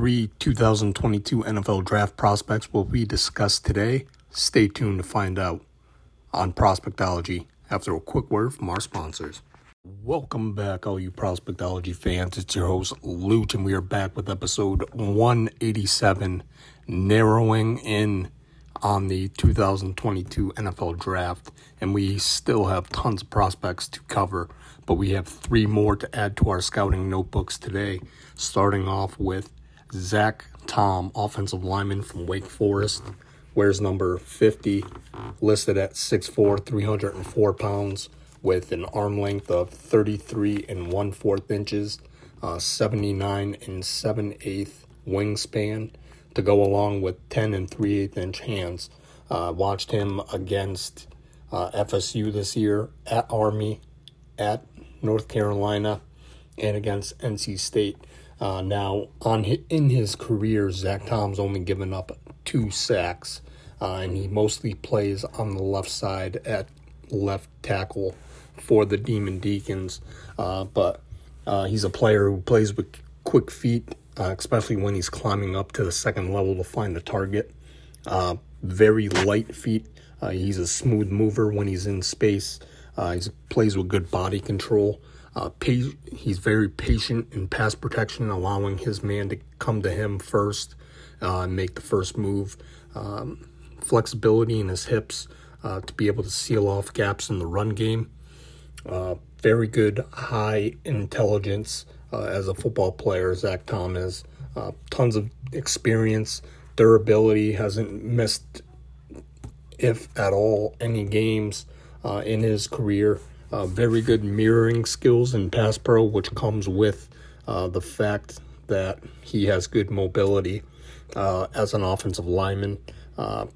three 2022 NFL draft prospects will be discussed today. Stay tuned to find out on Prospectology after a quick word from our sponsors. Welcome back, all you Prospectology fans. It's your host, Luch, and we are back with episode 187, narrowing in on the 2022 NFL draft. And we still have tons of prospects to cover, but we have three more to add to our scouting notebooks today, starting off with Zach Tom, offensive lineman from Wake Forest. Wears number 50, listed at 6'4, 304 pounds, with an arm length of 33 and 1 4th inches, uh, 79 and 7 8 wingspan to go along with 10 and 3 8 inch hands. Uh, watched him against uh, FSU this year, at Army, at North Carolina, and against NC State. Uh, now, on his, in his career, Zach Tom's only given up two sacks, uh, and he mostly plays on the left side at left tackle for the Demon Deacons. Uh, but uh, he's a player who plays with quick feet, uh, especially when he's climbing up to the second level to find the target. Uh, very light feet. he's a smooth mover when he's in space. he plays with good body control. Uh, he's very patient in pass protection, allowing his man to come to him first uh, and make the first move. Um, flexibility in his hips uh, to be able to seal off gaps in the run game. Uh, very good high intelligence uh, as a football player, Zach Thomas. Uh, tons of experience, durability, hasn't missed, if at all, any games in his career. Uh, very good mirroring skills in pass pro, which comes with uh, the fact that he has good mobility uh, as an offensive lineman. Uh,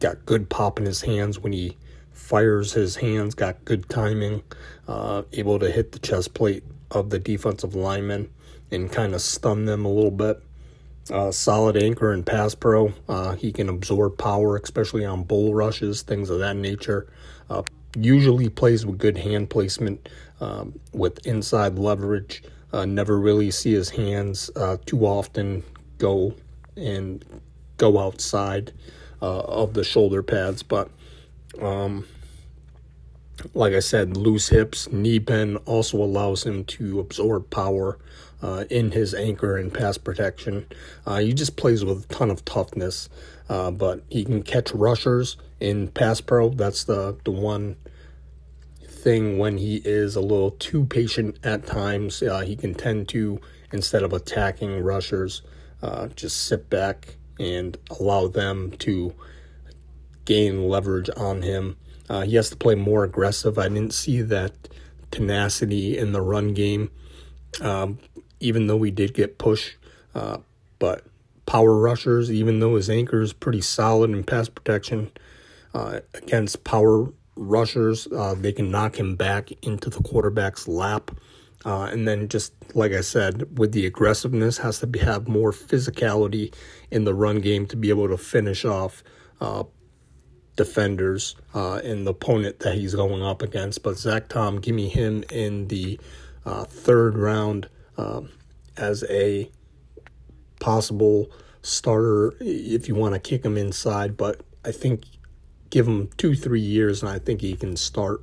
got good pop in his hands when he fires his hands, got good timing, uh, able to hit the chest plate of the defensive lineman and kind of stun them a little bit. Uh, solid anchor and pass pro. Uh, he can absorb power, especially on bull rushes, things of that nature. Uh, usually plays with good hand placement, um, with inside leverage. Uh, never really see his hands uh, too often go and go outside uh, of the shoulder pads, but um, like I said, loose hips, knee bend also allows him to absorb power uh, in his anchor and pass protection. Uh, he just plays with a ton of toughness, uh, but he can catch rushers in pass pro. That's the, the one thing when he is a little too patient at times. Uh, he can tend to, instead of attacking rushers, uh, just sit back and allow them to gain leverage on him. Uh, he has to play more aggressive. I didn't see that tenacity in the run game, um, even though we did get push. Uh, but power rushers, even though his anchor is pretty solid in pass protection uh, against power rushers, uh, they can knock him back into the quarterback's lap. Uh, and then, just like I said, with the aggressiveness, has to be, have more physicality in the run game to be able to finish off uh, defenders uh, and the opponent that he's going up against. But Zach Tom, give me him in the third round um, as a possible starter if you want to kick him inside. But I think give him two, three years, and I think he can start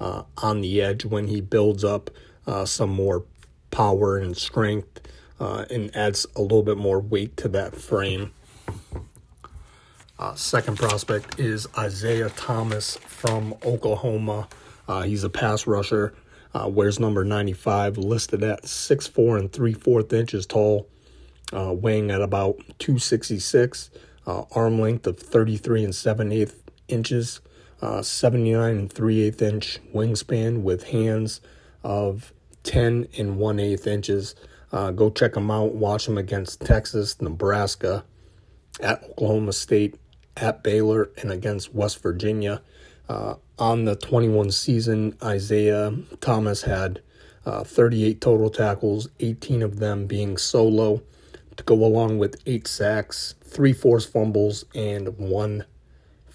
uh, on the edge when he builds up uh, some more power and strength uh, and adds a little bit more weight to that frame. Uh, second prospect is Isaiah Thomas from Oklahoma. Uh, he's a pass rusher, uh, wears number 95, listed at 6'4 and 3 4 inches tall, uh, weighing at about 266, uh, arm length of 33 and 7 8 inches, uh, 79 and 3 8 inch wingspan with hands of 10 and 1 8 inches. go check them out, watch them against Texas, Nebraska, at Oklahoma State, at Baylor and against West Virginia. Uh, on the 21 season, Isaiah Thomas had uh, 38 total tackles, 18 of them being solo, to go along with eight sacks, three forced fumbles, and one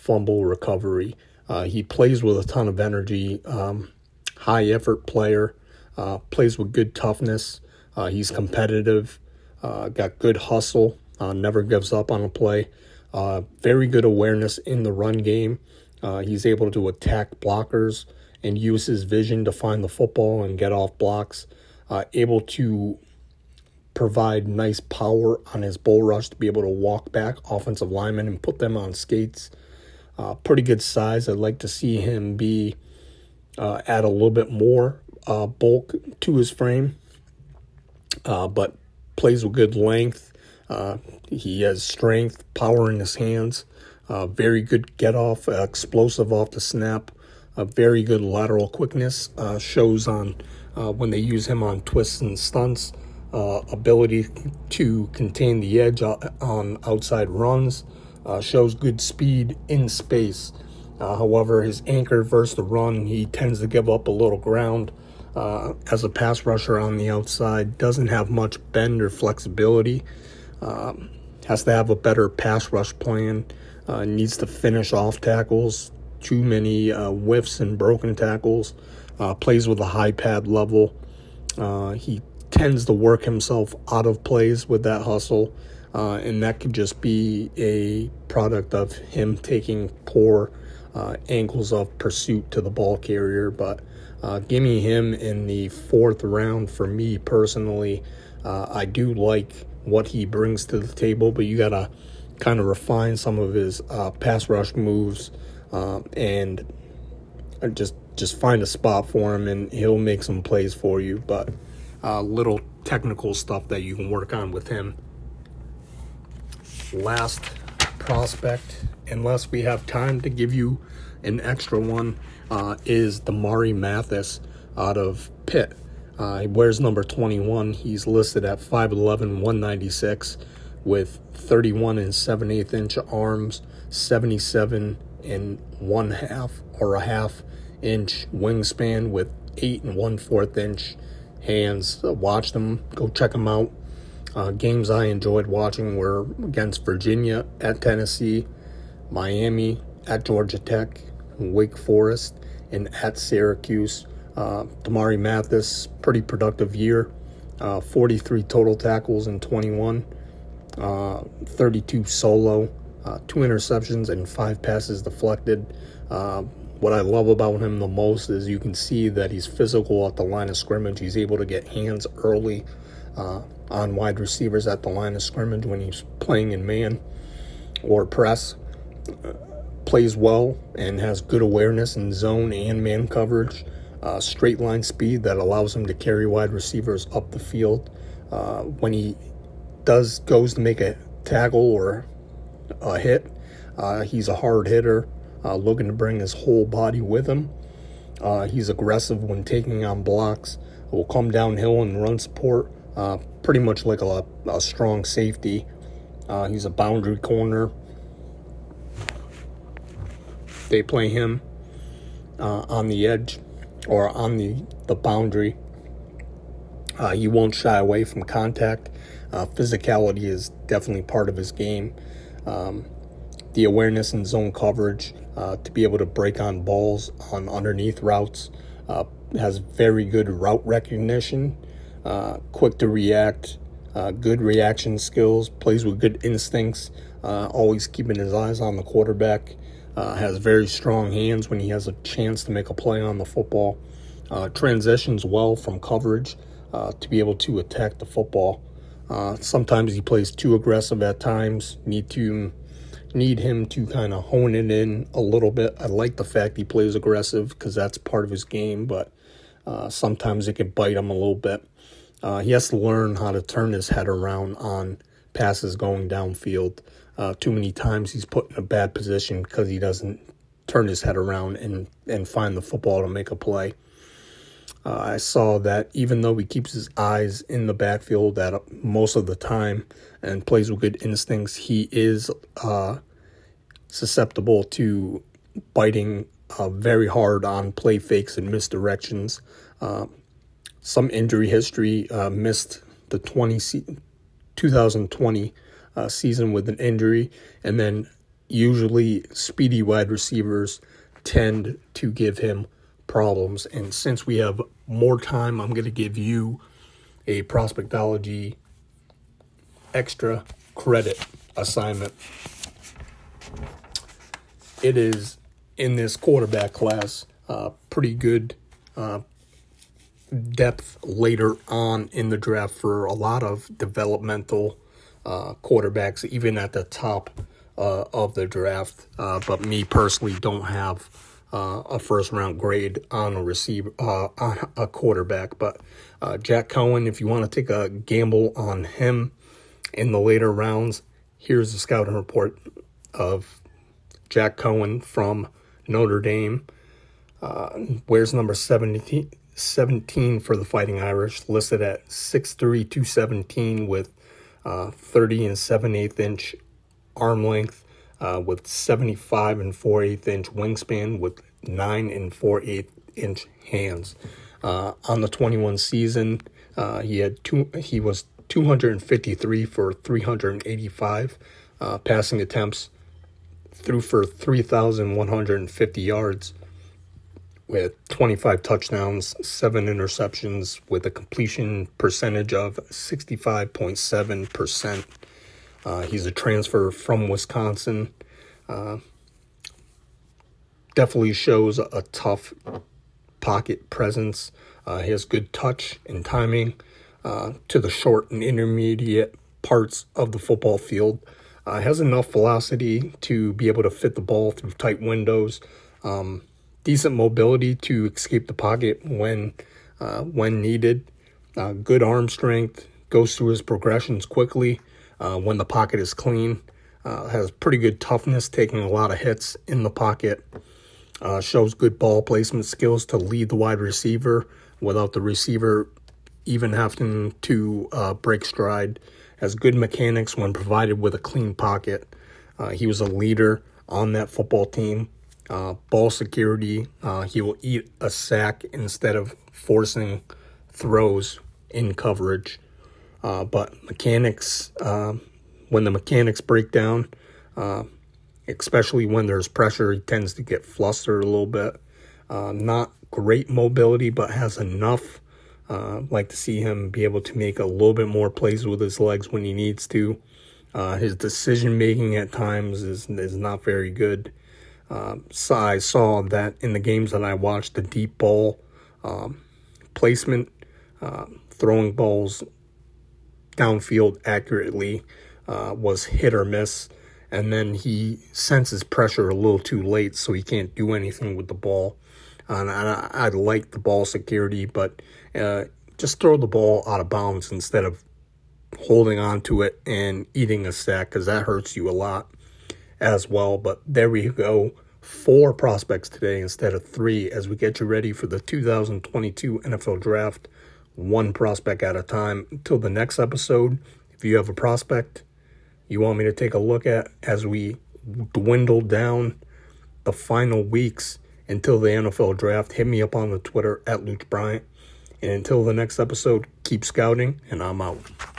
fumble recovery. Uh, he plays with a ton of energy, um, high effort player, uh, plays with good toughness. Uh, he's competitive, Uh, got good hustle, uh, never gives up on a play. Uh, very good awareness in the run game. He's able to attack blockers and use his vision to find the football and get off blocks. Able to provide nice power on his bull rush to be able to walk back offensive linemen and put them on skates. Uh, pretty good size. I'd like to see him be uh, add a little bit more uh, bulk to his frame, uh, but plays with good length. Uh, he has strength, power in his hands. Uh, very good get off, explosive off the snap. A very good lateral quickness shows on when they use him on twists and stunts. Ability to contain the edge on outside runs, uh, shows good speed in space. Uh, however, his anchor versus the run, he tends to give up a little ground. Uh, as a pass rusher on the outside, doesn't have much bend or flexibility. Um, has to have a better pass rush plan. Uh, needs to finish off tackles. Too many uh, whiffs and broken tackles. plays with a high pad level. he tends to work himself out of plays with that hustle. Uh, and that could just be a product of him taking poor uh, angles of pursuit to the ball carrier. But uh, give me him in the fourth round for me personally. Uh, I do like what he brings to the table, but you got to kind of refine some of his uh, pass rush moves uh, and just just find a spot for him, and he'll make some plays for you. But little technical stuff that you can work on with him. Last prospect, unless we have time to give you an extra one, uh, is Damarri Mathis out of Pitt. Uh, he wears number 21. He's listed at 5'11, 196 with 31 and 7 8 inch arms, 77 and 1 half or a half inch wingspan with 8 and 1 4th inch hands. Watch them, go check them out. Uh, games I enjoyed watching were against Virginia at Tennessee, Miami at Georgia Tech, Wake Forest, and at Syracuse. Uh, Damarri Mathis, pretty productive year. Uh, 43 total tackles in 21, uh, 32 solo, uh, two interceptions, and five passes deflected. Uh, what I love about him the most is you can see that he's physical at the line of scrimmage. He's able to get hands early uh, on wide receivers at the line of scrimmage when he's playing in man or press. Uh, plays well and has good awareness in zone and man coverage. Uh, straight line speed that allows him to carry wide receivers up the field. Uh, when he does goes to make a tackle or a hit, uh, he's a hard hitter uh, looking to bring his whole body with him. Uh, he's aggressive when taking on blocks. Will come downhill and run support, uh, pretty much like a, a strong safety. Uh, he's a boundary corner. They play him uh, on the edge or on the, the boundary. Uh, he won't shy away from contact. physicality is definitely part of his game. Um, the awareness and zone coverage uh, to be able to break on balls on underneath routes. Uh, has very good route recognition, uh, quick to react, uh, good reaction skills, plays with good instincts, uh, always keeping his eyes on the quarterback. Uh, has very strong hands when he has a chance to make a play on the football. transitions well from coverage to be able to attack the football. sometimes he plays too aggressive at times. Need to need him to kind of hone it in a little bit. I like the fact he plays aggressive because that's part of his game, but uh, sometimes it can bite him a little bit. Uh, he has to learn how to turn his head around on passes going downfield. Uh, too many times he's put in a bad position because he doesn't turn his head around and, and find the football to make a play. Uh, I saw that even though he keeps his eyes in the backfield that most of the time and plays with good instincts, he is uh, susceptible to biting uh, very hard on play fakes and misdirections. Uh, some injury history uh, missed the 20 se- 2020 uh, season with an injury, and then usually speedy wide receivers tend to give him problems. And since we have more time, I'm going to give you a prospectology extra credit assignment. It is in this quarterback class, uh, pretty good uh, depth later on in the draft for a lot of developmental uh, quarterbacks, even at the top uh, of the draft. Uh, but me personally, don't have uh, a first round grade on a receiver, uh, on a quarterback. But uh, Jack Coan, if you want to take a gamble on him in the later rounds, here's the scouting report of Jack Coan from Notre Dame. Where's number 17, 17 for the Fighting Irish, listed at 6'3", 217 with uh, 30 and 7 8 inch arm length, uh, with 75 and 4 8 inch wingspan, with 9 and 4 8 inch hands. Uh, on the 21 season, uh, he had two. He was 253 for 385 uh, passing attempts, threw for 3,150 yards with 25 touchdowns, seven interceptions, with a completion percentage of 65.7%. Uh, he's a transfer from Wisconsin. Uh, definitely shows a, tough pocket presence. Uh, he has good touch and timing uh, to the short and intermediate parts of the football field. Uh, has enough velocity to be able to fit the ball through tight windows. Um, decent mobility to escape the pocket when uh, when needed. Uh, good arm strength, goes through his progressions quickly uh, when the pocket is clean. Uh, has pretty good toughness, taking a lot of hits in the pocket. Uh, shows good ball placement skills to lead the wide receiver without the receiver even having to uh, break stride. Has good mechanics when provided with a clean pocket. he was a leader on that football team uh, ball security. Uh, he will eat a sack instead of forcing throws in coverage. Uh, but mechanics, uh, when the mechanics break down, uh, especially when there's pressure, he tends to get flustered a little bit. Uh, not great mobility, but has enough. like to see him be able to make a little bit more plays with his legs when he needs to. his decision making at times is is not very good. Um, I saw that in the games that I watched, the deep ball um, placement, uh, throwing balls downfield accurately uh, was hit or miss. And then he senses pressure a little too late, so he can't do anything with the ball. And I, I like the ball security, but uh, just throw the ball out of bounds instead of holding on to it and eating a sack because that hurts you a lot as well. But there we go. Four prospects today instead of three as we get you ready for the 2022 NFL Draft, one prospect at a time. Until the next episode, if you have a prospect you want me to take a look at as we dwindle down the final weeks until the NFL Draft, hit me up on the Twitter at Luke Bryant. And until the next episode, keep scouting, and I'm out.